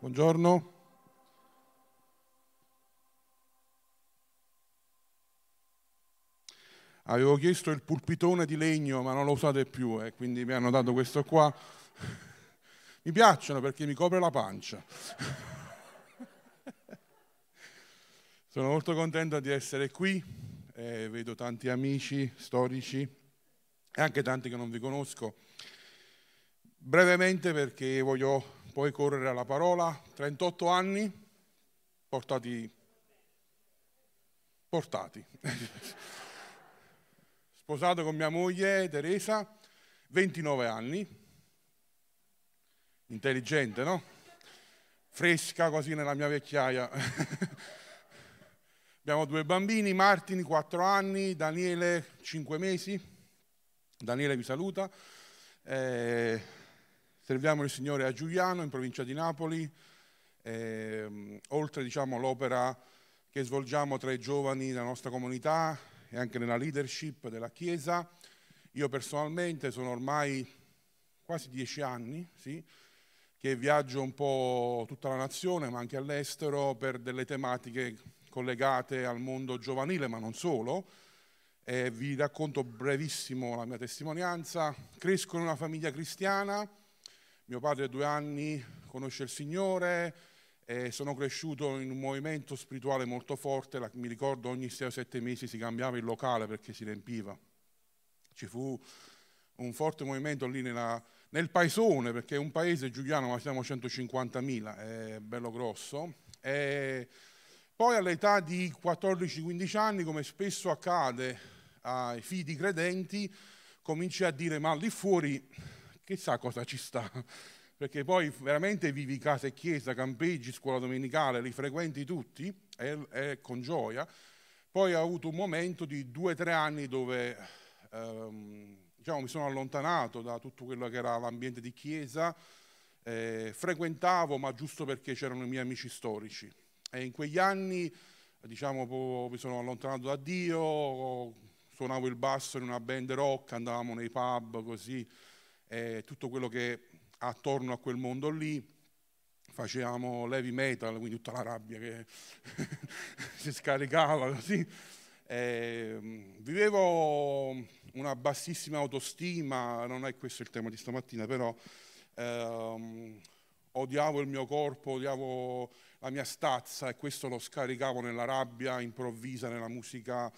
Buongiorno. Avevo chiesto il pulpitone di legno, ma non lo usate più, eh, quindi mi hanno dato questo qua. Mi piacciono perché mi copre la pancia. Sono molto contento di essere qui, eh, vedo tanti amici storici e anche tanti che non vi conosco. Brevemente perché voglio poi correre alla parola, 38 anni portati, portati. Sposato con mia moglie Teresa, 29 anni, intelligente, no? Fresca così nella mia vecchiaia. Abbiamo due bambini, Martin 4 anni, Daniele 5 mesi. Daniele vi saluta. Eh, Serviamo il Signore a Giuliano, in provincia di Napoli, eh, oltre diciamo, l'opera che svolgiamo tra i giovani della nostra comunità e anche nella leadership della Chiesa. Io personalmente sono ormai quasi dieci anni sì, che viaggio un po' tutta la nazione, ma anche all'estero, per delle tematiche collegate al mondo giovanile, ma non solo. Eh, vi racconto brevissimo la mia testimonianza. Cresco in una famiglia cristiana, mio padre due anni conosce il Signore, e sono cresciuto in un movimento spirituale molto forte, mi ricordo ogni sei o sette mesi si cambiava il locale perché si riempiva. Ci fu un forte movimento lì nella, nel paesone, perché è un paese giuliano, ma siamo 150.000, è bello grosso. E poi all'età di 14-15 anni, come spesso accade ai figli credenti, cominci a dire ma lì fuori chissà cosa ci sta, perché poi veramente vivi casa e chiesa, campeggi, scuola domenicale, li frequenti tutti e, con gioia. Poi ho avuto un momento di due o tre anni dove ehm, diciamo, mi sono allontanato da tutto quello che era l'ambiente di chiesa, eh, frequentavo ma giusto perché c'erano i miei amici storici. E in quegli anni diciamo, mi sono allontanato da Dio, suonavo il basso in una band rock, andavamo nei pub così, e tutto quello che attorno a quel mondo lì, facevamo heavy metal, quindi tutta la rabbia che si scaricava così. E, vivevo una bassissima autostima, non è questo il tema di stamattina, però ehm, odiavo il mio corpo, odiavo la mia stazza e questo lo scaricavo nella rabbia improvvisa, nella musica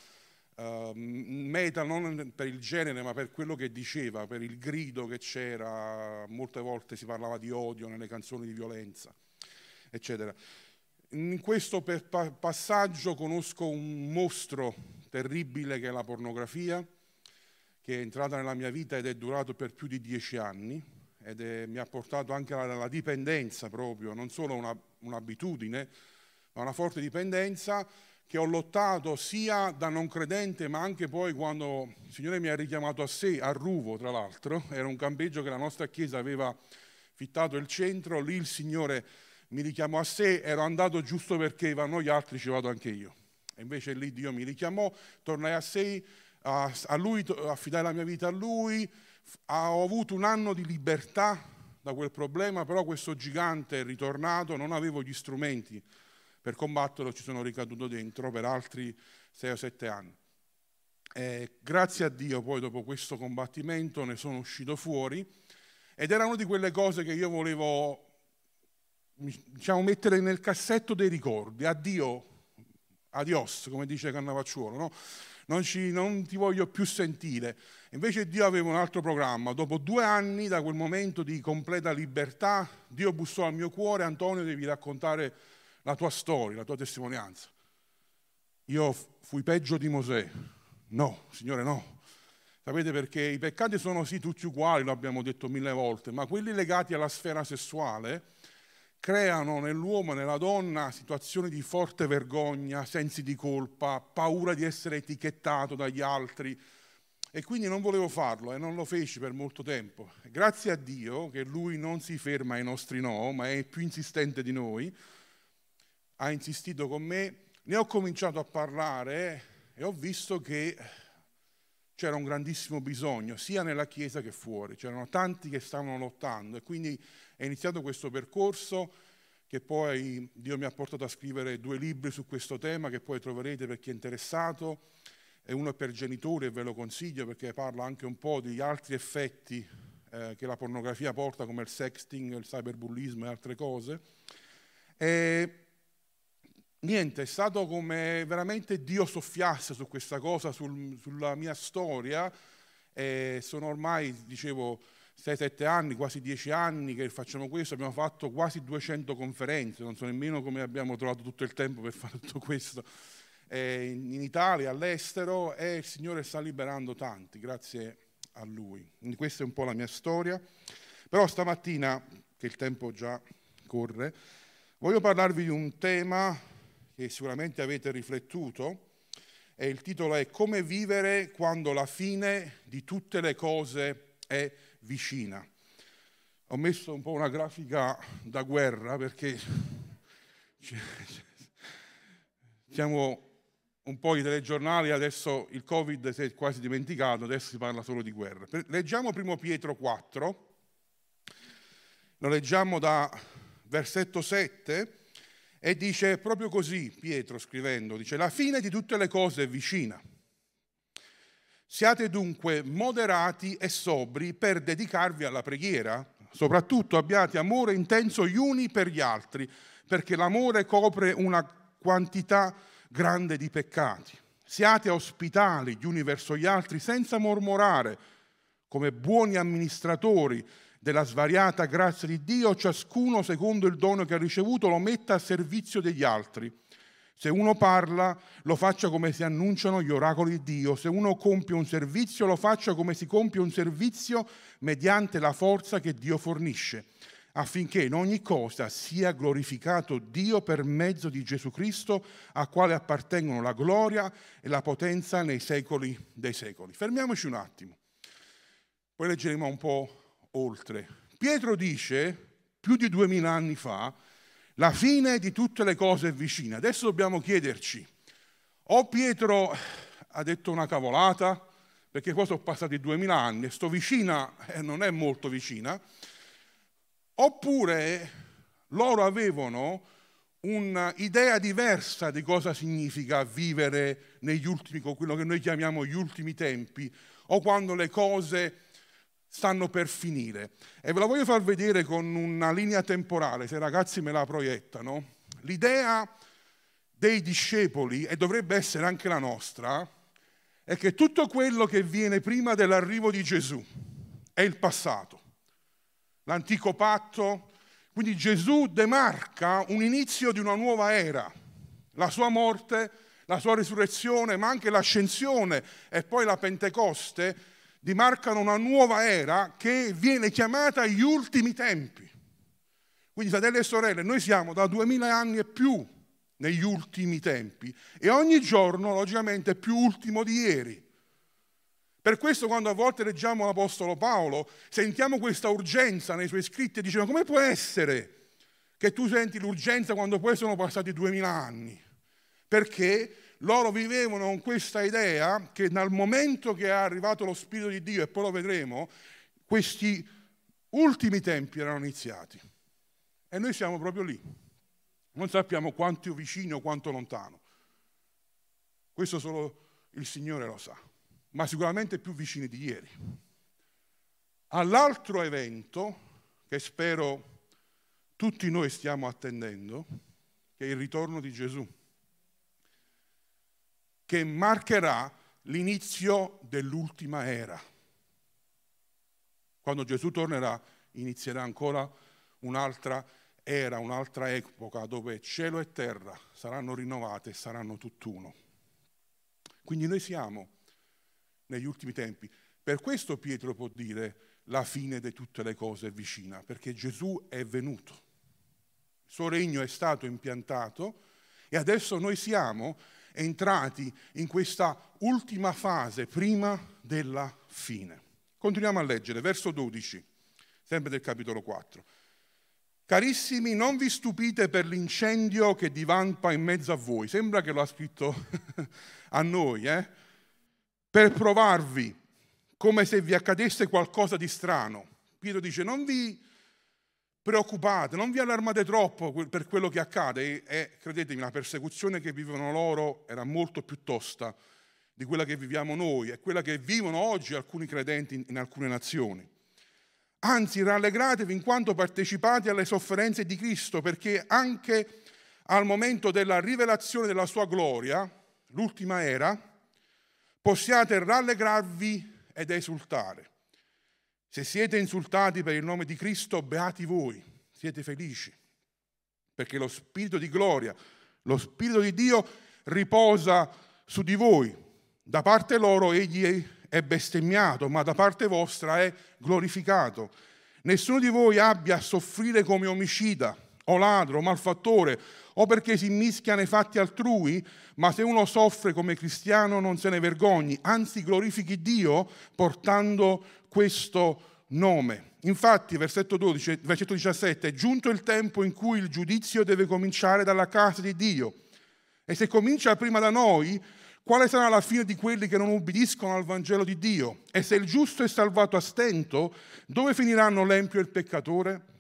uh, metal non per il genere ma per quello che diceva, per il grido che c'era, molte volte si parlava di odio nelle canzoni di violenza, eccetera. In questo passaggio conosco un mostro terribile che è la pornografia, che è entrata nella mia vita ed è durato per più di dieci anni ed è, mi ha portato anche alla, alla dipendenza proprio, non solo una, un'abitudine, ma una forte dipendenza che ho lottato sia da non credente, ma anche poi quando il Signore mi ha richiamato a sé, a Ruvo tra l'altro, era un campeggio che la nostra chiesa aveva fittato il centro, lì il Signore mi richiamò a sé, ero andato giusto perché vanno gli altri, ci vado anche io. E invece lì Dio mi richiamò, tornai a sé, a, a lui, affidai la mia vita a lui, ho avuto un anno di libertà da quel problema, però questo gigante è ritornato, non avevo gli strumenti per combatterlo ci sono ricaduto dentro per altri sei o sette anni. E grazie a Dio poi dopo questo combattimento ne sono uscito fuori ed era una di quelle cose che io volevo diciamo, mettere nel cassetto dei ricordi. Addio, adios, come dice Cannavacciuolo, no? non, ci, non ti voglio più sentire. Invece Dio aveva un altro programma. Dopo due anni da quel momento di completa libertà, Dio bussò al mio cuore, Antonio devi raccontare la tua storia, la tua testimonianza. Io fui peggio di Mosè. No, Signore, no. Sapete perché i peccati sono sì tutti uguali, lo abbiamo detto mille volte, ma quelli legati alla sfera sessuale creano nell'uomo e nella donna situazioni di forte vergogna, sensi di colpa, paura di essere etichettato dagli altri. E quindi non volevo farlo e non lo feci per molto tempo. Grazie a Dio che Lui non si ferma ai nostri no, ma è più insistente di noi ha insistito con me, ne ho cominciato a parlare e ho visto che c'era un grandissimo bisogno, sia nella Chiesa che fuori, c'erano tanti che stavano lottando e quindi è iniziato questo percorso che poi Dio mi ha portato a scrivere due libri su questo tema che poi troverete per chi è interessato, e uno è per genitori e ve lo consiglio perché parla anche un po' di altri effetti eh, che la pornografia porta come il sexting, il cyberbullismo e altre cose. E niente, è stato come veramente Dio soffiasse su questa cosa, sul, sulla mia storia. E sono ormai, dicevo, 6-7 anni, quasi 10 anni che facciamo questo, abbiamo fatto quasi 200 conferenze, non so nemmeno come abbiamo trovato tutto il tempo per fare tutto questo eh, in Italia, all'estero e il Signore sta liberando tanti, grazie a Lui. Quindi questa è un po' la mia storia. Però stamattina, che il tempo già corre, voglio parlarvi di un tema che sicuramente avete riflettuto e il titolo è Come vivere quando la fine di tutte le cose è vicina. Ho messo un po' una grafica da guerra perché siamo un po' i telegiornali, adesso il Covid si è quasi dimenticato, adesso si parla solo di guerra. Leggiamo primo Pietro 4, lo leggiamo da versetto 7 e dice proprio così, Pietro scrivendo, dice la fine di tutte le cose è vicina. Siate dunque moderati e sobri per dedicarvi alla preghiera, soprattutto abbiate amore intenso gli uni per gli altri, perché l'amore copre una quantità grande di peccati. Siate ospitali gli uni verso gli altri senza mormorare, come buoni amministratori della svariata grazia di Dio, ciascuno secondo il dono che ha ricevuto lo metta a servizio degli altri se uno parla, lo faccia come si annunciano gli oracoli di Dio. Se uno compie un servizio, lo faccia come si compie un servizio mediante la forza che Dio fornisce, affinché in ogni cosa sia glorificato Dio per mezzo di Gesù Cristo, a quale appartengono la gloria e la potenza nei secoli dei secoli. Fermiamoci un attimo, poi leggeremo un po' oltre. Pietro dice, più di duemila anni fa, la fine di tutte le cose è vicina. Adesso dobbiamo chiederci, o Pietro ha detto una cavolata, perché qua sono passati duemila anni e sto vicina eh, non è molto vicina, oppure loro avevano un'idea diversa di cosa significa vivere negli ultimi, quello che noi chiamiamo gli ultimi tempi, o quando le cose stanno per finire. E ve la voglio far vedere con una linea temporale, se i ragazzi me la proiettano. L'idea dei discepoli, e dovrebbe essere anche la nostra, è che tutto quello che viene prima dell'arrivo di Gesù è il passato. L'antico patto, quindi Gesù demarca un inizio di una nuova era. La sua morte, la sua risurrezione, ma anche l'ascensione e poi la Pentecoste dimarcano una nuova era che viene chiamata gli ultimi tempi. Quindi, fratelli e sorelle, noi siamo da duemila anni e più negli ultimi tempi e ogni giorno, logicamente, è più ultimo di ieri. Per questo quando a volte leggiamo l'Apostolo Paolo, sentiamo questa urgenza nei suoi scritti e diciamo come può essere che tu senti l'urgenza quando poi sono passati duemila anni? Perché loro vivevano con questa idea che dal momento che è arrivato lo Spirito di Dio, e poi lo vedremo, questi ultimi tempi erano iniziati. E noi siamo proprio lì. Non sappiamo quanto vicino o quanto lontano. Questo solo il Signore lo sa, ma sicuramente più vicini di ieri. All'altro evento, che spero tutti noi stiamo attendendo, che è il ritorno di Gesù che marcherà l'inizio dell'ultima era. Quando Gesù tornerà inizierà ancora un'altra era, un'altra epoca dove cielo e terra saranno rinnovate e saranno tutt'uno. Quindi noi siamo negli ultimi tempi. Per questo Pietro può dire la fine di tutte le cose è vicina, perché Gesù è venuto. Il suo regno è stato impiantato e adesso noi siamo entrati in questa ultima fase prima della fine. Continuiamo a leggere, verso 12, sempre del capitolo 4. Carissimi, non vi stupite per l'incendio che divampa in mezzo a voi. Sembra che lo ha scritto a noi, eh? Per provarvi, come se vi accadesse qualcosa di strano. Pietro dice, non vi preoccupate, non vi allarmate troppo per quello che accade e credetemi, la persecuzione che vivono loro era molto più tosta di quella che viviamo noi e quella che vivono oggi alcuni credenti in alcune nazioni. Anzi, rallegratevi in quanto partecipate alle sofferenze di Cristo, perché anche al momento della rivelazione della sua gloria, l'ultima era, possiate rallegrarvi ed esultare. Se siete insultati per il nome di Cristo, beati voi, siete felici, perché lo Spirito di gloria, lo Spirito di Dio riposa su di voi. Da parte loro egli è bestemmiato, ma da parte vostra è glorificato. Nessuno di voi abbia a soffrire come omicida, o ladro, o malfattore, o perché si mischia nei fatti altrui, ma se uno soffre come cristiano non se ne vergogni, anzi glorifichi Dio portando questo nome. Infatti, versetto, 12, versetto 17, è giunto il tempo in cui il giudizio deve cominciare dalla casa di Dio. E se comincia prima da noi, quale sarà la fine di quelli che non ubbidiscono al Vangelo di Dio? E se il giusto è salvato a stento, dove finiranno l'empio e il peccatore?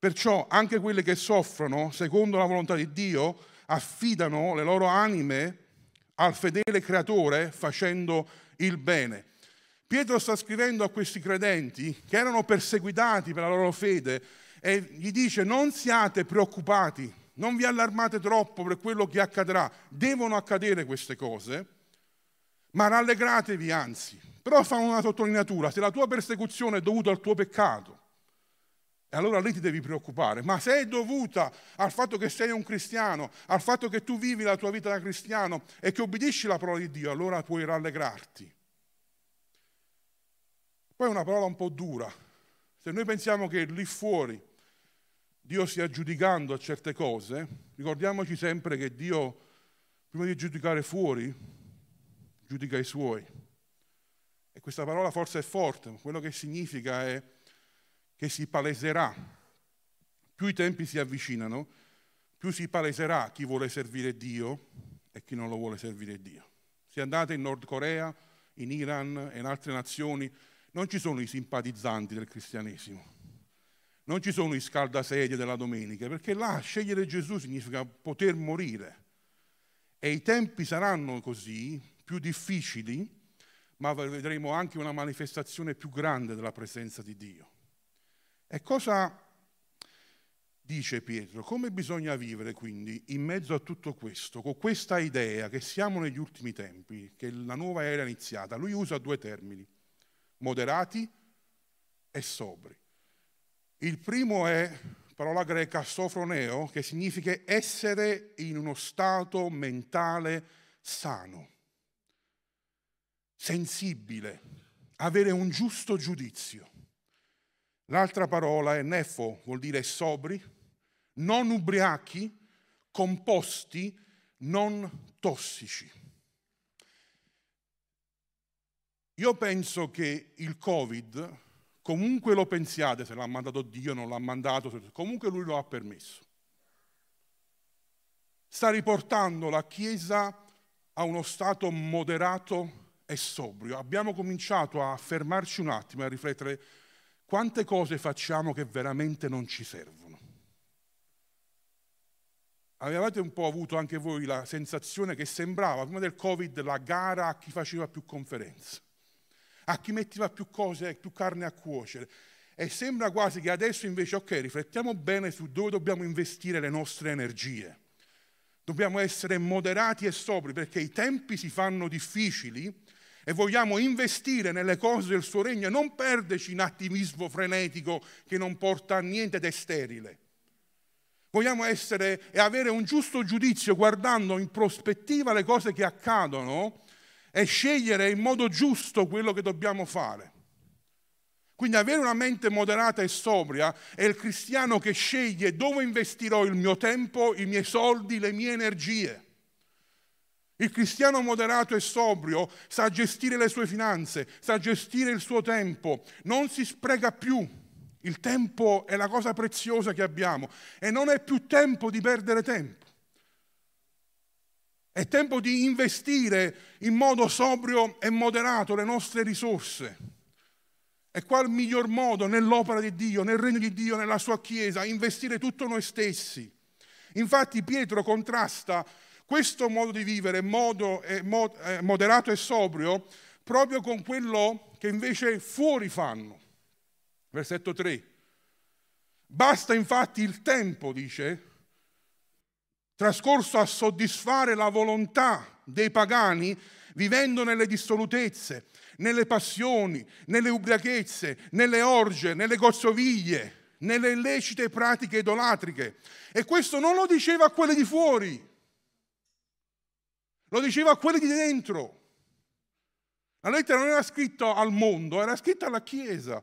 Perciò anche quelli che soffrono, secondo la volontà di Dio, affidano le loro anime al fedele creatore facendo il bene. Pietro sta scrivendo a questi credenti che erano perseguitati per la loro fede e gli dice non siate preoccupati, non vi allarmate troppo per quello che accadrà, devono accadere queste cose, ma rallegratevi anzi. Però fa una sottolineatura, se la tua persecuzione è dovuta al tuo peccato, e allora lì ti devi preoccupare, ma se è dovuta al fatto che sei un cristiano, al fatto che tu vivi la tua vita da cristiano e che obbedisci la parola di Dio, allora puoi rallegrarti. Poi è una parola un po' dura. Se noi pensiamo che lì fuori Dio stia giudicando a certe cose, ricordiamoci sempre che Dio, prima di giudicare fuori, giudica i suoi. E questa parola forse è forte, ma quello che significa è che si paleserà. Più i tempi si avvicinano, più si paleserà chi vuole servire Dio e chi non lo vuole servire Dio. Se andate in Nord Corea, in Iran e in altre nazioni, non ci sono i simpatizzanti del cristianesimo, non ci sono i scaldasedie della domenica, perché là scegliere Gesù significa poter morire. E i tempi saranno così, più difficili, ma vedremo anche una manifestazione più grande della presenza di Dio. E cosa dice Pietro? Come bisogna vivere quindi in mezzo a tutto questo, con questa idea che siamo negli ultimi tempi, che la nuova era è iniziata? Lui usa due termini moderati e sobri. Il primo è parola greca sofroneo, che significa essere in uno stato mentale sano, sensibile, avere un giusto giudizio. L'altra parola è nefo, vuol dire sobri, non ubriachi, composti, non tossici. Io penso che il Covid, comunque lo pensiate, se l'ha mandato Dio, non l'ha mandato, comunque lui lo ha permesso. Sta riportando la Chiesa a uno stato moderato e sobrio. Abbiamo cominciato a fermarci un attimo a riflettere quante cose facciamo che veramente non ci servono. Avevate un po' avuto anche voi la sensazione che sembrava prima del Covid la gara a chi faceva più conferenze a chi metteva più cose, più carne a cuocere. E sembra quasi che adesso invece, ok, riflettiamo bene su dove dobbiamo investire le nostre energie. Dobbiamo essere moderati e sobri perché i tempi si fanno difficili e vogliamo investire nelle cose del suo regno e non perderci in attivismo frenetico che non porta a niente ed è sterile. Vogliamo essere e avere un giusto giudizio guardando in prospettiva le cose che accadono è scegliere in modo giusto quello che dobbiamo fare. Quindi avere una mente moderata e sobria è il cristiano che sceglie dove investirò il mio tempo, i miei soldi, le mie energie. Il cristiano moderato e sobrio sa gestire le sue finanze, sa gestire il suo tempo, non si spreca più. Il tempo è la cosa preziosa che abbiamo e non è più tempo di perdere tempo. È tempo di investire in modo sobrio e moderato le nostre risorse. E qual miglior modo nell'opera di Dio, nel regno di Dio, nella sua Chiesa, investire tutto noi stessi? Infatti Pietro contrasta questo modo di vivere modo, eh, moderato e sobrio proprio con quello che invece fuori fanno. Versetto 3. Basta infatti il tempo, dice, trascorso a soddisfare la volontà dei pagani vivendo nelle dissolutezze, nelle passioni, nelle ubriachezze, nelle orge, nelle gozzoviglie, nelle illecite pratiche idolatriche. E questo non lo diceva a quelli di fuori, lo diceva a quelli di dentro. La lettera non era scritta al mondo, era scritta alla Chiesa.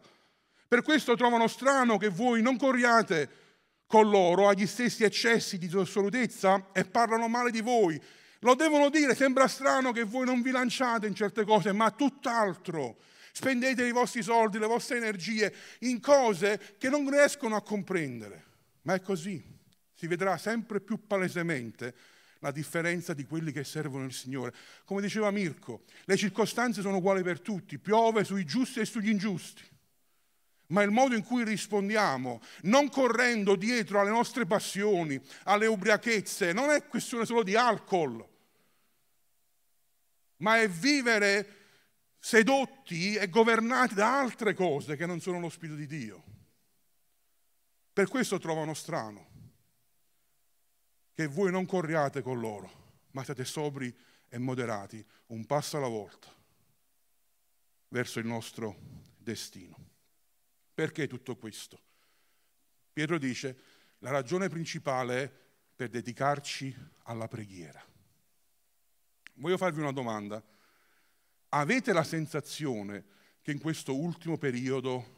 Per questo trovano strano che voi non corriate con loro agli stessi eccessi di assolutezza e parlano male di voi. Lo devono dire, sembra strano che voi non vi lanciate in certe cose, ma tutt'altro. Spendete i vostri soldi, le vostre energie in cose che non riescono a comprendere. Ma è così. Si vedrà sempre più palesemente la differenza di quelli che servono il Signore. Come diceva Mirko, le circostanze sono uguali per tutti, piove sui giusti e sugli ingiusti ma il modo in cui rispondiamo, non correndo dietro alle nostre passioni, alle ubriachezze, non è questione solo di alcol, ma è vivere sedotti e governati da altre cose che non sono lo Spirito di Dio. Per questo trovano strano che voi non corriate con loro, ma siate sobri e moderati, un passo alla volta, verso il nostro destino. Perché tutto questo? Pietro dice, la ragione principale è per dedicarci alla preghiera. Voglio farvi una domanda. Avete la sensazione che in questo ultimo periodo,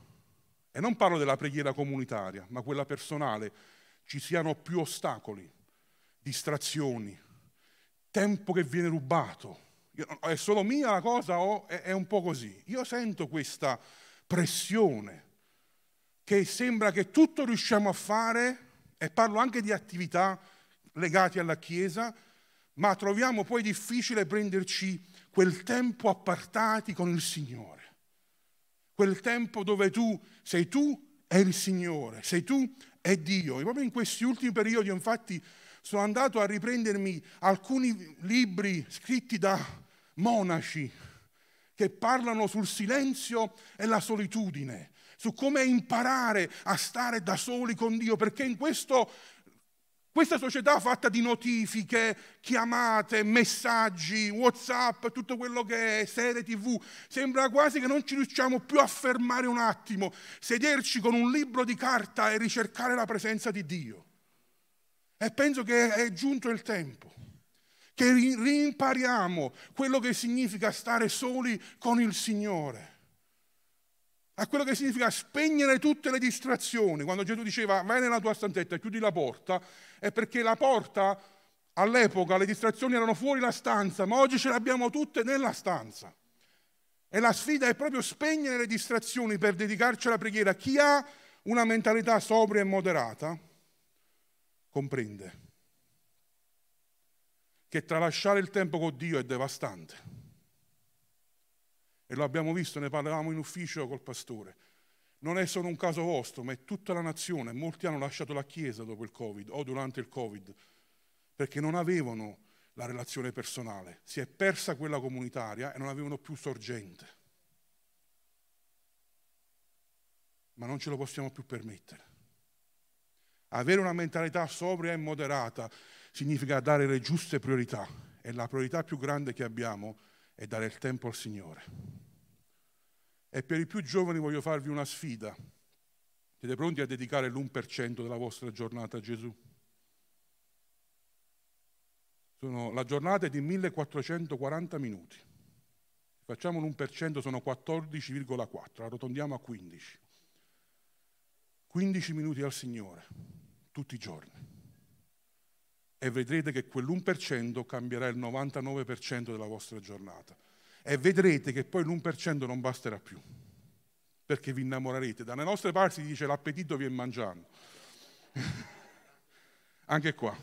e non parlo della preghiera comunitaria, ma quella personale, ci siano più ostacoli, distrazioni, tempo che viene rubato? È solo mia la cosa o è un po' così? Io sento questa pressione che sembra che tutto riusciamo a fare, e parlo anche di attività legate alla Chiesa, ma troviamo poi difficile prenderci quel tempo appartati con il Signore. Quel tempo dove tu sei tu e il Signore, sei tu e Dio. E proprio in questi ultimi periodi, infatti, sono andato a riprendermi alcuni libri scritti da monaci che parlano sul silenzio e la solitudine, su come imparare a stare da soli con Dio, perché in questo, questa società fatta di notifiche, chiamate, messaggi, Whatsapp, tutto quello che è, serie TV, sembra quasi che non ci riusciamo più a fermare un attimo, sederci con un libro di carta e ricercare la presenza di Dio. E penso che è giunto il tempo che rimpariamo quello che significa stare soli con il Signore a quello che significa spegnere tutte le distrazioni. Quando Gesù diceva vai nella tua stanzetta e chiudi la porta, è perché la porta all'epoca le distrazioni erano fuori la stanza, ma oggi ce le abbiamo tutte nella stanza. E la sfida è proprio spegnere le distrazioni per dedicarci alla preghiera. Chi ha una mentalità sobria e moderata comprende che tralasciare il tempo con Dio è devastante e lo abbiamo visto, ne parlavamo in ufficio col pastore. Non è solo un caso vostro, ma è tutta la nazione. Molti hanno lasciato la Chiesa dopo il Covid o durante il Covid perché non avevano la relazione personale. Si è persa quella comunitaria e non avevano più sorgente. Ma non ce lo possiamo più permettere. Avere una mentalità sobria e moderata significa dare le giuste priorità e la priorità più grande che abbiamo è dare il tempo al Signore. E per i più giovani voglio farvi una sfida. Siete pronti a dedicare l'1% della vostra giornata a Gesù? Sono, la giornata è di 1440 minuti. Facciamo l'1%, sono 14,4, arrotondiamo a 15. 15 minuti al Signore, tutti i giorni. E vedrete che quell'1% cambierà il 99% della vostra giornata e vedrete che poi l'1% non basterà più, perché vi innamorerete. Dalle nostre parti si dice l'appetito viene mangiando. Anche qua.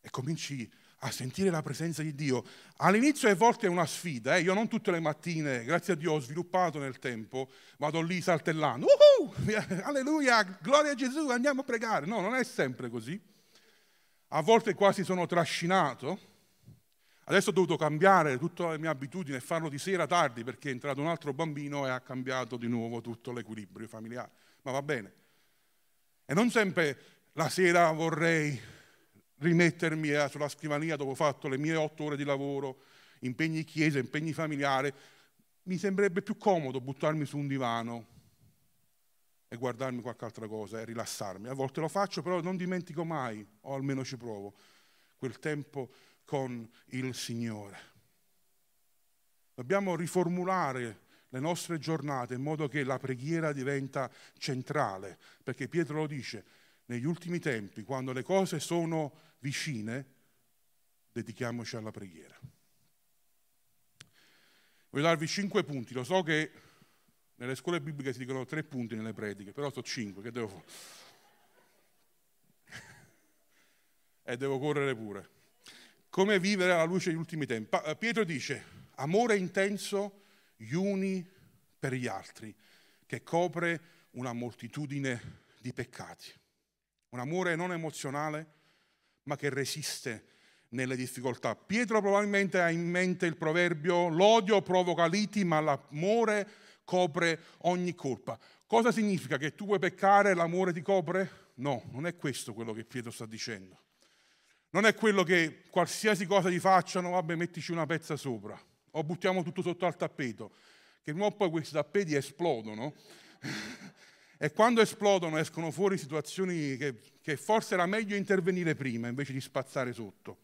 E cominci a sentire la presenza di Dio. All'inizio a volte è una sfida, eh? io non tutte le mattine, grazie a Dio ho sviluppato nel tempo, vado lì saltellando, uh-huh! alleluia, gloria a Gesù, andiamo a pregare. No, non è sempre così. A volte quasi sono trascinato. Adesso ho dovuto cambiare tutte le mie abitudini e farlo di sera tardi perché è entrato un altro bambino e ha cambiato di nuovo tutto l'equilibrio familiare. Ma va bene. E non sempre la sera vorrei rimettermi eh, sulla scrivania dopo fatto le mie otto ore di lavoro, impegni chiesa, impegni familiari, mi sembrerebbe più comodo buttarmi su un divano e guardarmi qualche altra cosa e rilassarmi. A volte lo faccio, però non dimentico mai, o almeno ci provo, quel tempo con il Signore. Dobbiamo riformulare le nostre giornate in modo che la preghiera diventa centrale, perché Pietro lo dice, negli ultimi tempi, quando le cose sono vicine, dedichiamoci alla preghiera. Voglio darvi cinque punti, lo so che nelle scuole bibliche si dicono tre punti nelle prediche, però sono cinque, che devo fare? e devo correre pure. Come vivere alla luce degli ultimi tempi? Pietro dice, amore intenso gli uni per gli altri, che copre una moltitudine di peccati. Un amore non emozionale, ma che resiste nelle difficoltà. Pietro probabilmente ha in mente il proverbio l'odio provoca liti, ma l'amore copre ogni colpa. Cosa significa? Che tu puoi peccare e l'amore ti copre? No, non è questo quello che Pietro sta dicendo. Non è quello che qualsiasi cosa ti facciano, vabbè, mettici una pezza sopra o buttiamo tutto sotto al tappeto, che prima o poi questi tappeti esplodono. E quando esplodono escono fuori situazioni che, che forse era meglio intervenire prima invece di spazzare sotto.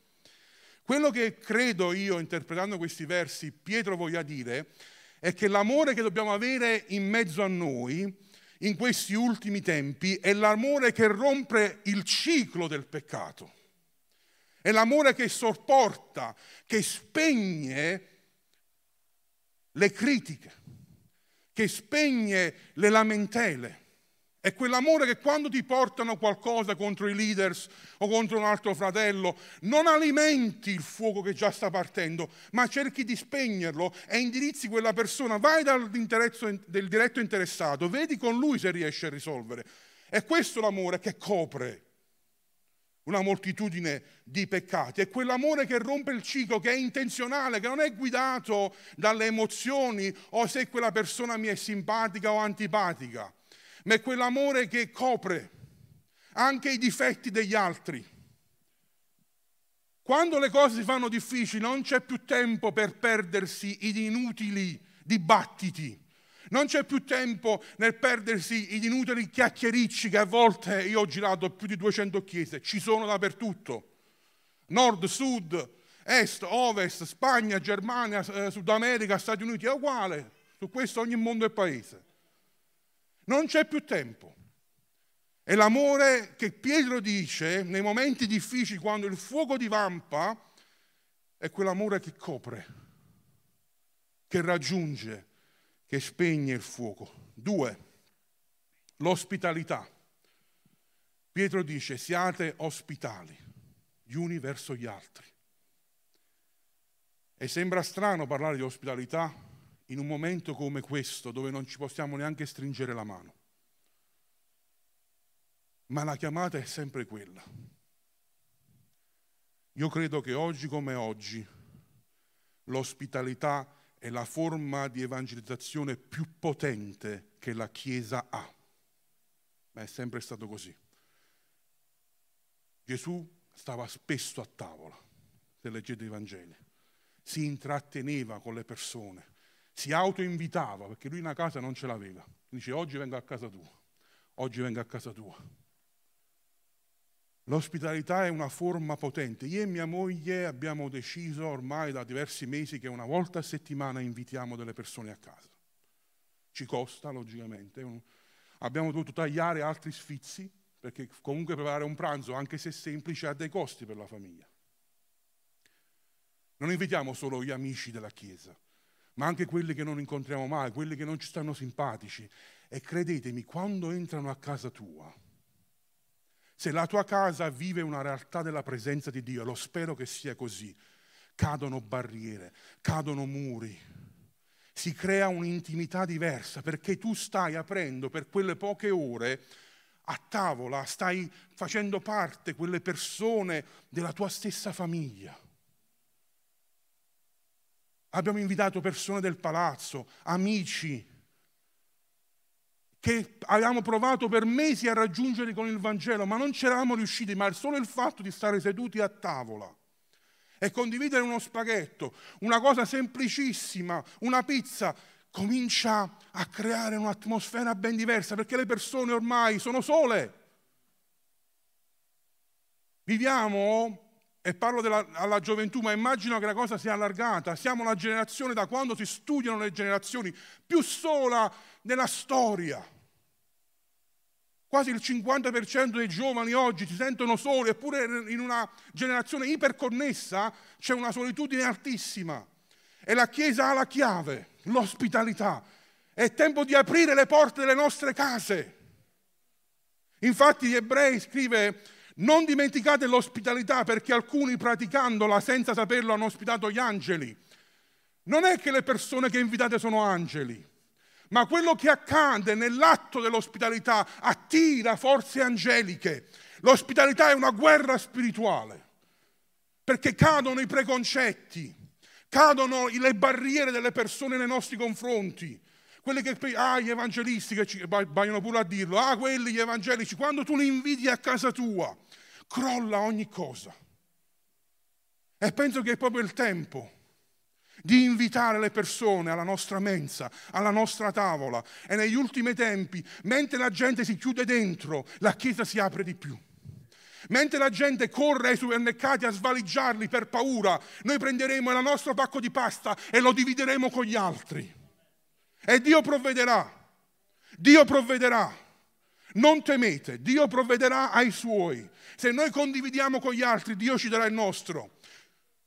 Quello che credo io, interpretando questi versi, Pietro voglia dire è che l'amore che dobbiamo avere in mezzo a noi in questi ultimi tempi è l'amore che rompe il ciclo del peccato. È l'amore che sopporta, che spegne le critiche, che spegne le lamentele. È quell'amore che quando ti portano qualcosa contro i leaders o contro un altro fratello, non alimenti il fuoco che già sta partendo, ma cerchi di spegnerlo e indirizzi quella persona, vai dal diretto interessato, vedi con lui se riesce a risolvere. È questo l'amore che copre una moltitudine di peccati. È quell'amore che rompe il ciclo, che è intenzionale, che non è guidato dalle emozioni o se quella persona mi è simpatica o antipatica ma è quell'amore che copre anche i difetti degli altri. Quando le cose si fanno difficili non c'è più tempo per perdersi in inutili dibattiti, non c'è più tempo nel perdersi in inutili chiacchiericci che a volte io ho girato più di 200 chiese, ci sono dappertutto, nord, sud, est, ovest, Spagna, Germania, eh, Sud America, Stati Uniti, è uguale, su questo ogni mondo è paese. Non c'è più tempo. È l'amore che Pietro dice nei momenti difficili, quando il fuoco divampa, è quell'amore che copre, che raggiunge, che spegne il fuoco. Due, l'ospitalità. Pietro dice siate ospitali gli uni verso gli altri. E sembra strano parlare di ospitalità in un momento come questo, dove non ci possiamo neanche stringere la mano. Ma la chiamata è sempre quella. Io credo che oggi come oggi l'ospitalità è la forma di evangelizzazione più potente che la Chiesa ha. Ma è sempre stato così. Gesù stava spesso a tavola, se leggete i Vangeli, si intratteneva con le persone, si autoinvitava perché lui una casa non ce l'aveva. Dice oggi vengo a casa tua, oggi vengo a casa tua. L'ospitalità è una forma potente. Io e mia moglie abbiamo deciso ormai da diversi mesi che una volta a settimana invitiamo delle persone a casa. Ci costa, logicamente. Abbiamo dovuto tagliare altri sfizi perché comunque preparare un pranzo, anche se semplice, ha dei costi per la famiglia. Non invitiamo solo gli amici della Chiesa, ma anche quelli che non incontriamo mai, quelli che non ci stanno simpatici. E credetemi, quando entrano a casa tua, Se la tua casa vive una realtà della presenza di Dio, lo spero che sia così, cadono barriere, cadono muri, si crea un'intimità diversa perché tu stai aprendo per quelle poche ore a tavola, stai facendo parte quelle persone della tua stessa famiglia. Abbiamo invitato persone del palazzo, amici, che avevamo provato per mesi a raggiungere con il Vangelo, ma non ci eravamo riusciti, ma solo il fatto di stare seduti a tavola e condividere uno spaghetto, una cosa semplicissima, una pizza, comincia a creare un'atmosfera ben diversa perché le persone ormai sono sole. Viviamo, e parlo della, alla gioventù, ma immagino che la cosa sia allargata, siamo la generazione da quando si studiano le generazioni più sola nella storia. Quasi il 50% dei giovani oggi si sentono soli, eppure in una generazione iperconnessa c'è una solitudine altissima. E la Chiesa ha la chiave, l'ospitalità. È tempo di aprire le porte delle nostre case. Infatti gli ebrei scrive non dimenticate l'ospitalità perché alcuni praticandola senza saperlo hanno ospitato gli angeli. Non è che le persone che invitate sono angeli, ma quello che accade nell'atto dell'ospitalità attira forze angeliche. L'ospitalità è una guerra spirituale, perché cadono i preconcetti, cadono le barriere delle persone nei nostri confronti. Quelli che ah, gli evangelisti che ci vogliono pure a dirlo, ah, quelli gli evangelici, quando tu li inviti a casa tua, crolla ogni cosa. E penso che è proprio il tempo di invitare le persone alla nostra mensa, alla nostra tavola. E negli ultimi tempi, mentre la gente si chiude dentro, la Chiesa si apre di più. Mentre la gente corre ai supermercati a svaligiarli per paura, noi prenderemo il nostro pacco di pasta e lo divideremo con gli altri. E Dio provvederà. Dio provvederà. Non temete, Dio provvederà ai suoi. Se noi condividiamo con gli altri, Dio ci darà il nostro.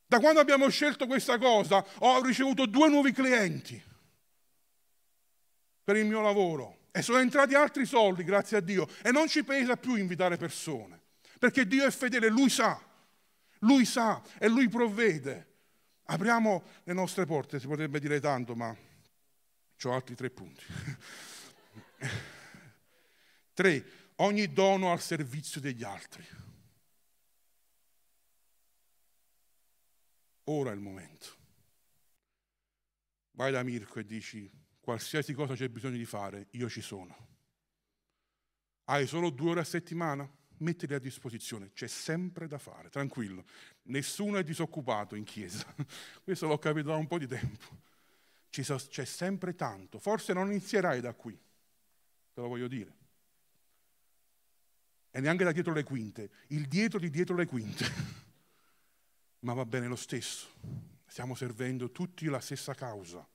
Da quando abbiamo scelto questa cosa ho ricevuto due nuovi clienti per il mio lavoro e sono entrati altri soldi, grazie a Dio, e non ci pesa più invitare persone, perché Dio è fedele, Lui sa, Lui sa e Lui provvede. Apriamo le nostre porte, si potrebbe dire tanto, ma ho altri tre punti. tre, ogni dono al servizio degli altri. Ora è il momento. Vai da Mirko e dici, qualsiasi cosa c'è bisogno di fare, io ci sono. Hai solo due ore a settimana? Mettili a disposizione, c'è sempre da fare, tranquillo. Nessuno è disoccupato in chiesa. Questo l'ho capito da un po' di tempo. C'è sempre tanto. Forse non inizierai da qui, te lo voglio dire. E neanche da dietro le quinte, il dietro di dietro le quinte. ma va bene lo stesso. Stiamo servendo tutti la stessa causa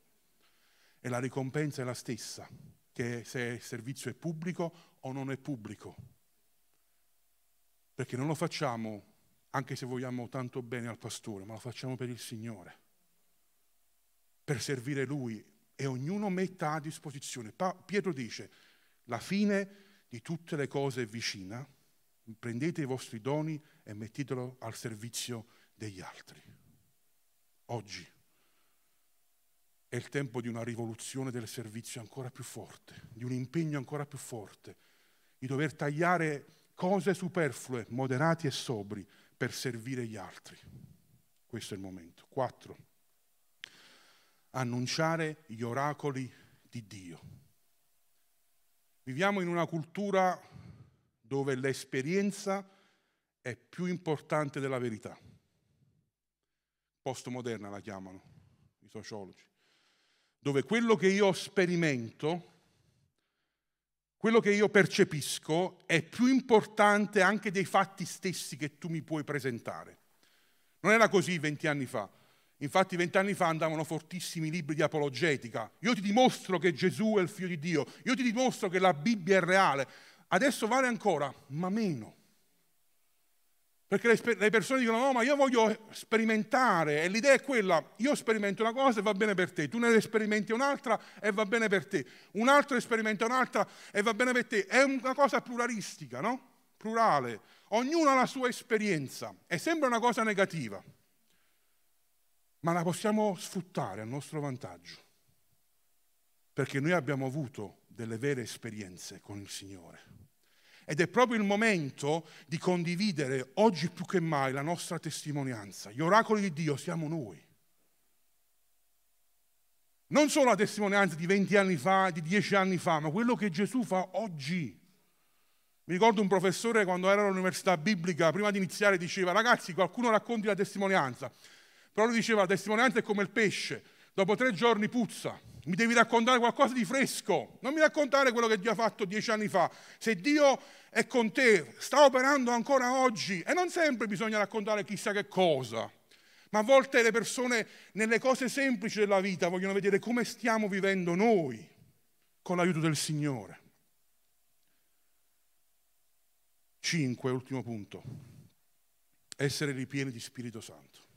e la ricompensa è la stessa, che se il servizio è pubblico o non è pubblico. Perché non lo facciamo anche se vogliamo tanto bene al pastore, ma lo facciamo per il Signore, per servire Lui e ognuno metta a disposizione. Pietro dice, la fine di tutte le cose è vicina, prendete i vostri doni e mettetelo al servizio degli altri. Oggi è il tempo di una rivoluzione del servizio ancora più forte, di un impegno ancora più forte, di dover tagliare cose superflue, moderati e sobri, per servire gli altri. Questo è il momento. Quattro. Annunciare gli oracoli di Dio. Viviamo in una cultura dove l'esperienza è più importante della verità postmoderna la chiamano i sociologi, dove quello che io sperimento, quello che io percepisco è più importante anche dei fatti stessi che tu mi puoi presentare. Non era così venti anni fa. Infatti vent'anni fa andavano fortissimi libri di apologetica. Io ti dimostro che Gesù è il figlio di Dio, io ti dimostro che la Bibbia è reale. Adesso vale ancora, ma meno. Perché le persone dicono no, ma io voglio sperimentare e l'idea è quella, io sperimento una cosa e va bene per te, tu ne sperimenti un'altra e va bene per te, un altro esperimenta un'altra e va bene per te. È una cosa pluralistica, no? plurale, ognuno ha la sua esperienza e sembra una cosa negativa, ma la possiamo sfruttare a nostro vantaggio, perché noi abbiamo avuto delle vere esperienze con il Signore. Ed è proprio il momento di condividere oggi più che mai la nostra testimonianza. Gli oracoli di Dio siamo noi. Non solo la testimonianza di 20 anni fa, di 10 anni fa, ma quello che Gesù fa oggi. Mi ricordo un professore quando era all'università biblica, prima di iniziare, diceva, ragazzi, qualcuno racconti la testimonianza. Però lui diceva, la testimonianza è come il pesce, dopo tre giorni puzza. Mi devi raccontare qualcosa di fresco, non mi raccontare quello che Dio ha fatto dieci anni fa. Se Dio è con te, sta operando ancora oggi e non sempre bisogna raccontare chissà che cosa. Ma a volte le persone nelle cose semplici della vita vogliono vedere come stiamo vivendo noi con l'aiuto del Signore. Cinque, ultimo punto. Essere ripieni di Spirito Santo.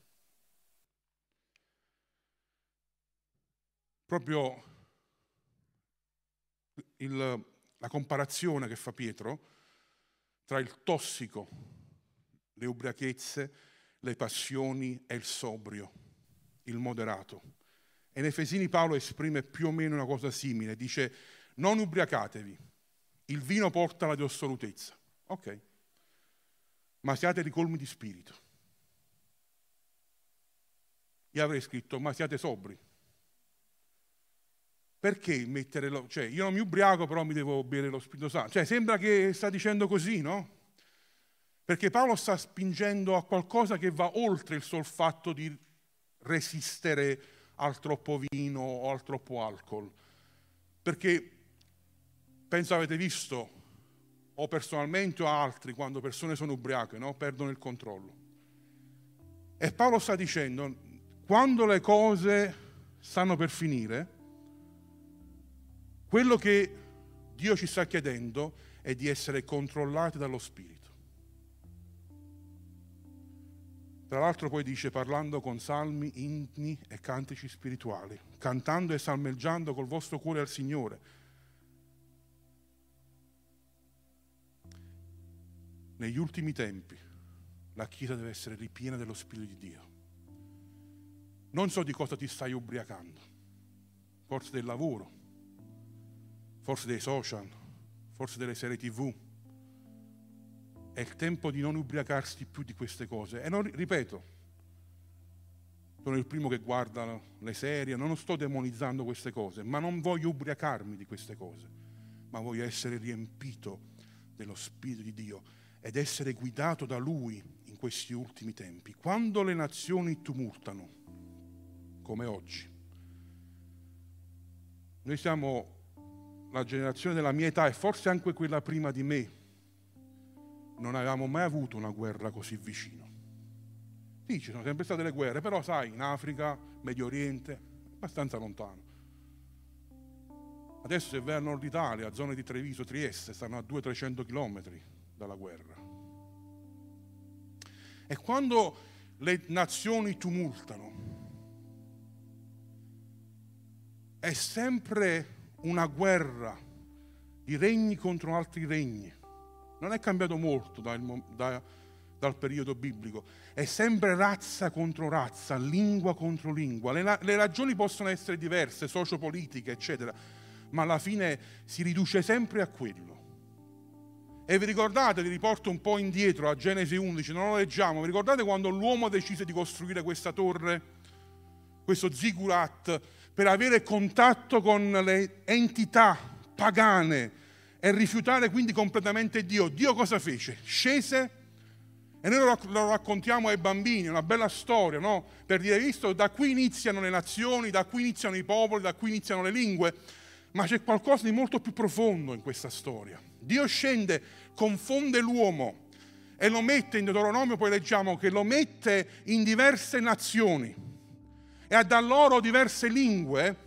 Proprio il, la comparazione che fa Pietro tra il tossico, le ubriachezze, le passioni e il sobrio, il moderato. E in Efesini Paolo esprime più o meno una cosa simile, dice non ubriacatevi, il vino porta alla dissolutezza, ok, ma siate ricolmi di spirito. Io avrei scritto ma siate sobri. Perché mettere lo... cioè io non mi ubriaco però mi devo bere lo Spirito Santo? Cioè sembra che sta dicendo così, no? Perché Paolo sta spingendo a qualcosa che va oltre il sol fatto di resistere al troppo vino o al troppo alcol. Perché penso avete visto, o personalmente o altri, quando persone sono ubriache, no? perdono il controllo. E Paolo sta dicendo, quando le cose stanno per finire, quello che Dio ci sta chiedendo è di essere controllati dallo Spirito. Tra l'altro poi dice parlando con salmi, inni e cantici spirituali, cantando e salmeggiando col vostro cuore al Signore. Negli ultimi tempi la Chiesa deve essere ripiena dello Spirito di Dio. Non so di cosa ti stai ubriacando, forse del lavoro, forse dei social, forse delle serie tv, è il tempo di non ubriacarsi più di queste cose. E non, ripeto, sono il primo che guarda le serie, non sto demonizzando queste cose, ma non voglio ubriacarmi di queste cose, ma voglio essere riempito dello Spirito di Dio ed essere guidato da Lui in questi ultimi tempi. Quando le nazioni tumultano, come oggi, noi siamo la generazione della mia età e forse anche quella prima di me, non avevamo mai avuto una guerra così vicino. Sì, ci sono sempre state le guerre, però sai, in Africa, Medio Oriente, abbastanza lontano. Adesso se vai a nord Italia, zone di Treviso, Trieste, stanno a 200-300 km dalla guerra. E quando le nazioni tumultano, è sempre una guerra di regni contro altri regni non è cambiato molto dal, da, dal periodo biblico, è sempre razza contro razza, lingua contro lingua. Le, le ragioni possono essere diverse, sociopolitiche, eccetera, ma alla fine si riduce sempre a quello. E vi ricordate, vi riporto un po' indietro a Genesi 11, non lo leggiamo, vi ricordate quando l'uomo decise di costruire questa torre, questo zigurat, per avere contatto con le entità pagane e rifiutare quindi completamente Dio. Dio cosa fece? Scese e noi lo, raccontiamo ai bambini, una bella storia, no? Per dire, visto, da qui iniziano le nazioni, da qui iniziano i popoli, da qui iniziano le lingue, ma c'è qualcosa di molto più profondo in questa storia. Dio scende, confonde l'uomo e lo mette in Deuteronomio, poi leggiamo che lo mette in diverse nazioni e da loro diverse lingue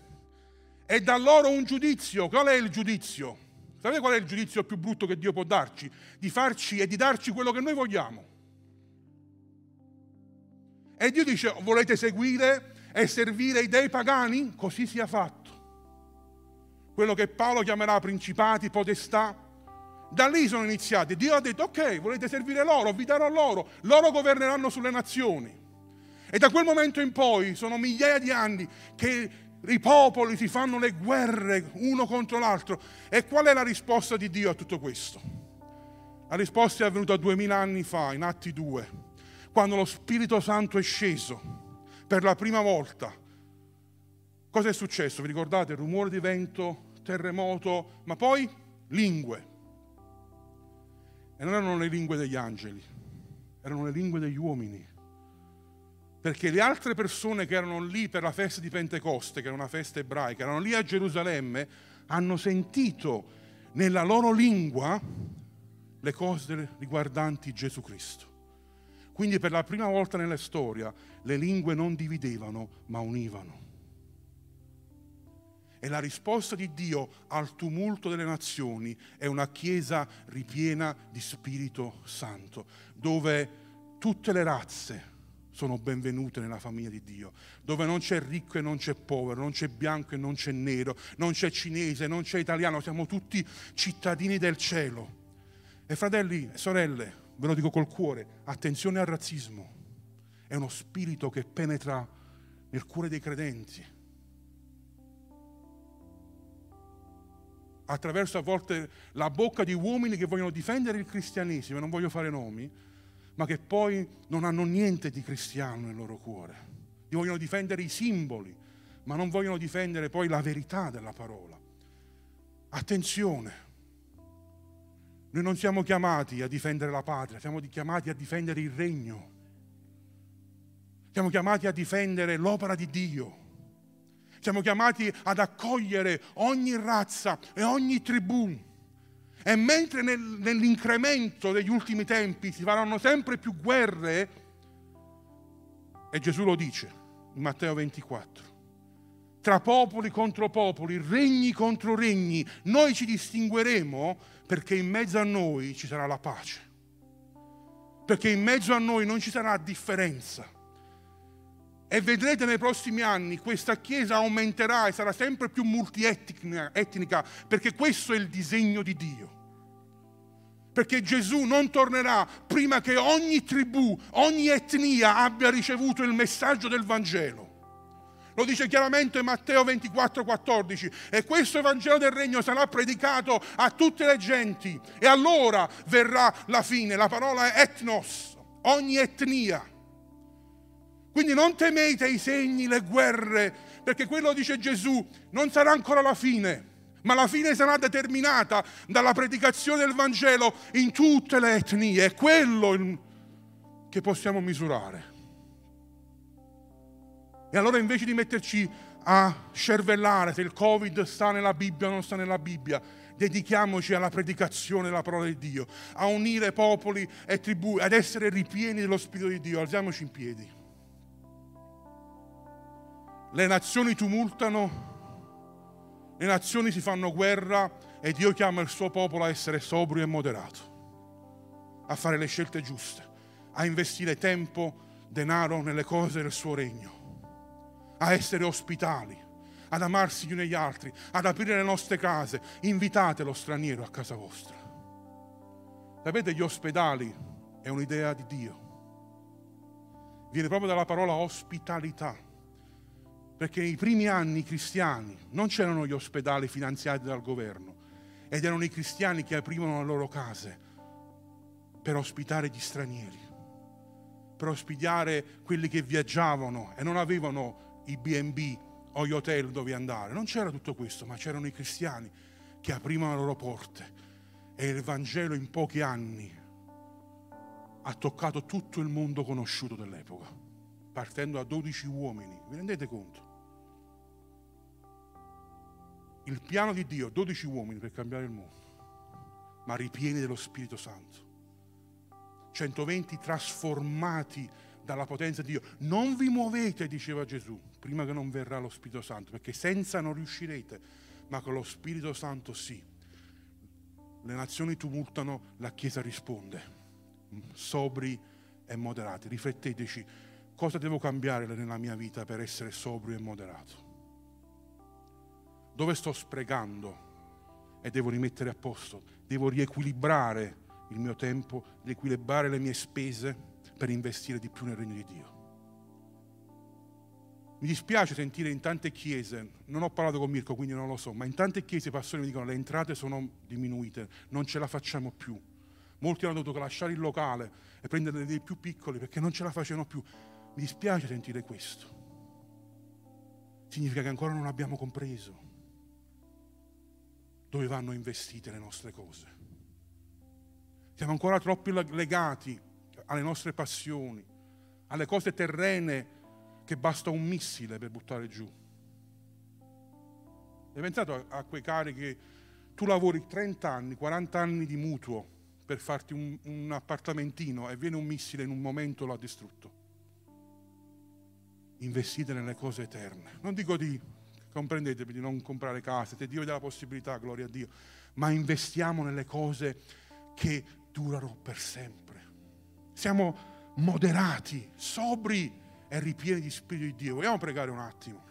e da loro un giudizio. Qual è il giudizio? Sapete qual è il giudizio più brutto che Dio può darci? Di farci e di darci quello che noi vogliamo. E Dio dice, volete seguire e servire i dei pagani? Così sia fatto. Quello che Paolo chiamerà principati, potestà, Da lì sono iniziati. Dio ha detto, ok, volete servire loro, vi darò loro, loro governeranno sulle nazioni. E da quel momento in poi sono migliaia di anni che i popoli si fanno le guerre uno contro l'altro. E qual è la risposta di Dio a tutto questo? La risposta è avvenuta duemila anni fa, in Atti 2, quando lo Spirito Santo è sceso per la prima volta. Cosa è successo? Vi ricordate? Rumore di vento, terremoto, ma poi lingue. E non erano le lingue degli angeli, erano le lingue degli uomini perché le altre persone che erano lì per la festa di Pentecoste, che era una festa ebraica, erano lì a Gerusalemme, hanno sentito nella loro lingua le cose riguardanti Gesù Cristo. Quindi per la prima volta nella storia le lingue non dividevano, ma univano. E la risposta di Dio al tumulto delle nazioni è una chiesa ripiena di Spirito Santo, dove tutte le razze, sono benvenute nella famiglia di Dio, dove non c'è ricco e non c'è povero, non c'è bianco e non c'è nero, non c'è cinese, non c'è italiano, siamo tutti cittadini del cielo. E fratelli e sorelle, ve lo dico col cuore, attenzione al razzismo, è uno spirito che penetra nel cuore dei credenti. Attraverso a volte la bocca di uomini che vogliono difendere il cristianesimo, non voglio fare nomi, ma che poi non hanno niente di cristiano nel loro cuore. Vogliono difendere i simboli, ma non vogliono difendere poi la verità della parola. Attenzione, noi non siamo chiamati a difendere la patria, siamo chiamati a difendere il regno. Siamo chiamati a difendere l'opera di Dio. Siamo chiamati ad accogliere ogni razza e ogni tribù e mentre nel, nell'incremento degli ultimi tempi si faranno sempre più guerre, e Gesù lo dice in Matteo 24, tra popoli contro popoli, regni contro regni, noi ci distingueremo perché in mezzo a noi ci sarà la pace, perché in mezzo a noi non ci sarà differenza. E vedrete nei prossimi anni questa Chiesa aumenterà e sarà sempre più multietnica, perché questo è il disegno di Dio perché Gesù non tornerà prima che ogni tribù, ogni etnia abbia ricevuto il messaggio del Vangelo. Lo dice chiaramente Matteo 24, 14. E questo Vangelo del Regno sarà predicato a tutte le genti. E allora verrà la fine. La parola è etnos, ogni etnia. Quindi non temete i segni, le guerre, perché quello dice Gesù, non sarà ancora la fine ma la fine sarà determinata dalla predicazione del Vangelo in tutte le etnie. È quello che possiamo misurare. E allora invece di metterci a scervellare se il Covid sta nella Bibbia o non sta nella Bibbia, dedichiamoci alla predicazione della parola di Dio, a unire popoli e tribù, ad essere ripieni dello Spirito di Dio. Alziamoci in piedi. Le nazioni tumultano le nazioni si fanno guerra e Dio chiama il suo popolo a essere sobrio e moderato, a fare le scelte giuste, a investire tempo, denaro nelle cose del suo regno, a essere ospitali, ad amarsi gli uni gli altri, ad aprire le nostre case. Invitate lo straniero a casa vostra. Sapete, gli ospedali è un'idea di Dio. Viene proprio dalla parola ospitalità perché nei primi anni cristiani non c'erano gli ospedali finanziati dal governo ed erano i cristiani che aprivano le loro case per ospitare gli stranieri, per ospitare quelli che viaggiavano e non avevano i BB o gli hotel dove andare. Non c'era tutto questo, ma c'erano i cristiani che aprivano le loro porte e il Vangelo in pochi anni ha toccato tutto il mondo conosciuto dell'epoca, partendo da 12 uomini. Vi rendete conto? Il piano di Dio, 12 uomini per cambiare il mondo, ma ripieni dello Spirito Santo. 120 trasformati dalla potenza di Dio. Non vi muovete, diceva Gesù, prima che non verrà lo Spirito Santo, perché senza non riuscirete, ma con lo Spirito Santo sì. Le nazioni tumultano, la Chiesa risponde, sobri e moderati. Rifletteteci, cosa devo cambiare nella mia vita per essere sobrio e moderato? Dove sto sprecando e devo rimettere a posto, devo riequilibrare il mio tempo, riequilibrare le mie spese per investire di più nel regno di Dio. Mi dispiace sentire in tante chiese, non ho parlato con Mirko quindi non lo so, ma in tante chiese i pastori mi dicono le entrate sono diminuite, non ce la facciamo più. Molti hanno dovuto lasciare il locale e prendere dei più piccoli perché non ce la facevano più. Mi dispiace sentire questo. Significa che ancora non abbiamo compreso dove vanno investite le nostre cose. Siamo ancora troppo legati alle nostre passioni, alle cose terrene che basta un missile per buttare giù. Hai pensato a, a quei cari che tu lavori 30 anni, 40 anni di mutuo per farti un, un appartamentino e viene un missile in un momento l'ha distrutto? Investite nelle cose eterne. Non dico di, comprendetevi, di non comprare case, se Dio dà la possibilità, gloria a Dio, ma investiamo nelle cose che durano per sempre. Siamo moderati, sobri e ripieni di Spirito di Dio. Vogliamo pregare un attimo?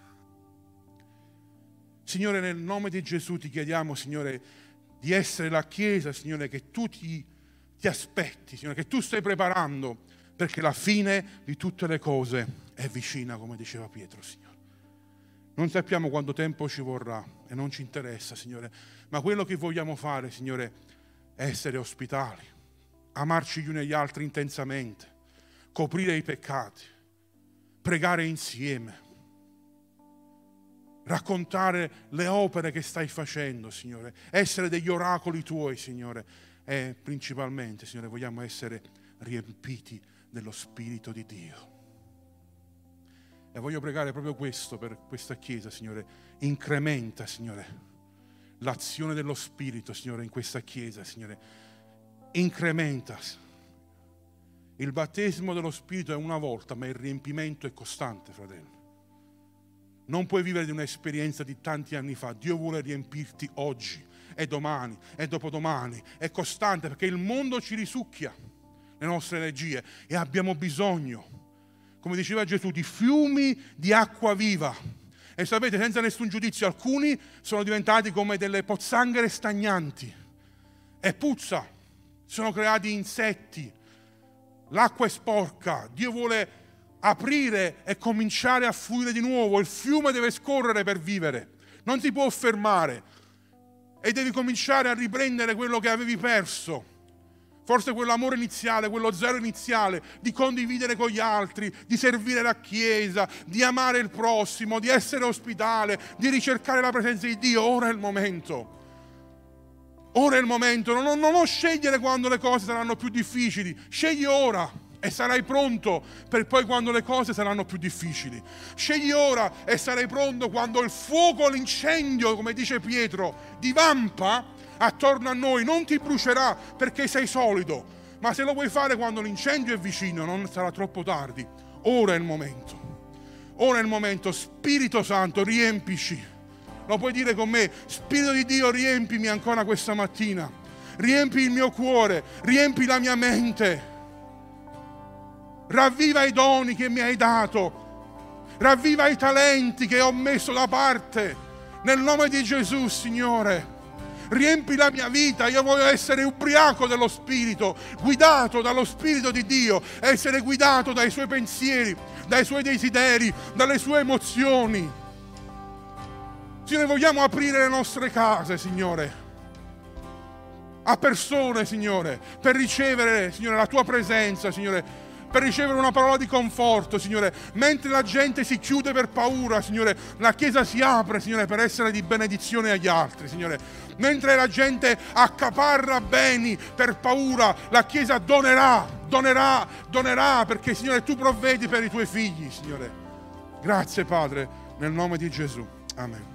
Signore, nel nome di Gesù ti chiediamo, Signore, di essere la Chiesa, Signore, che tu ti, ti aspetti, Signore, che tu stai preparando, perché la fine di tutte le cose è vicina, come diceva Pietro, Signore. Non sappiamo quanto tempo ci vorrà e non ci interessa, Signore, ma quello che vogliamo fare, Signore, è essere ospitali, amarci gli uni agli altri intensamente, coprire i peccati, pregare insieme, raccontare le opere che stai facendo, Signore, essere degli oracoli tuoi, Signore, e principalmente, Signore, vogliamo essere riempiti dello Spirito di Dio. E voglio pregare proprio questo per questa Chiesa, Signore. Incrementa, Signore, l'azione dello Spirito, Signore, in questa Chiesa, Signore. Incrementa, il battesimo dello Spirito è una volta, ma il riempimento è costante, fratello. Non puoi vivere di un'esperienza di tanti anni fa. Dio vuole riempirti oggi e domani e dopodomani. È costante perché il mondo ci risucchia le nostre energie e abbiamo bisogno, come diceva Gesù, di fiumi di acqua viva. E sapete, senza nessun giudizio, alcuni sono diventati come delle pozzanghere stagnanti e puzza. Sono creati insetti, l'acqua è sporca, Dio vuole aprire e cominciare a fluire di nuovo, il fiume deve scorrere per vivere, non si può fermare e devi cominciare a riprendere quello che avevi perso. Forse quell'amore iniziale, quello zero iniziale, di condividere con gli altri, di servire la Chiesa, di amare il prossimo, di essere ospitale, di ricercare la presenza di Dio. Ora è il momento. Ora è il momento, non, non, non scegliere quando le cose saranno più difficili, scegli ora e sarai pronto per poi quando le cose saranno più difficili. Scegli ora e sarai pronto quando il fuoco, l'incendio, come dice Pietro, divampa attorno a noi, non ti brucerà perché sei solido, ma se lo vuoi fare quando l'incendio è vicino non sarà troppo tardi. Ora è il momento. Ora è il momento, Spirito Santo, riempici. Lo puoi dire con me, Spirito di Dio, riempimi ancora questa mattina, riempi il mio cuore, riempi la mia mente, ravviva i doni che mi hai dato, ravviva i talenti che ho messo da parte, nel nome di Gesù, Signore. Riempi la mia vita, io voglio essere ubriaco dello Spirito, guidato dallo Spirito di Dio, essere guidato dai suoi pensieri, dai suoi desideri, dalle sue emozioni. Signore, vogliamo aprire le nostre case, Signore, a persone, Signore, per ricevere, Signore, la tua presenza, Signore, per ricevere una parola di conforto, Signore. Mentre la gente si chiude per paura, Signore, la Chiesa si apre, Signore, per essere di benedizione agli altri, Signore. Mentre la gente accaparra beni per paura, la Chiesa donerà, donerà, donerà, perché, Signore, tu provvedi per i tuoi figli, Signore. Grazie, Padre, nel nome di Gesù. Amen.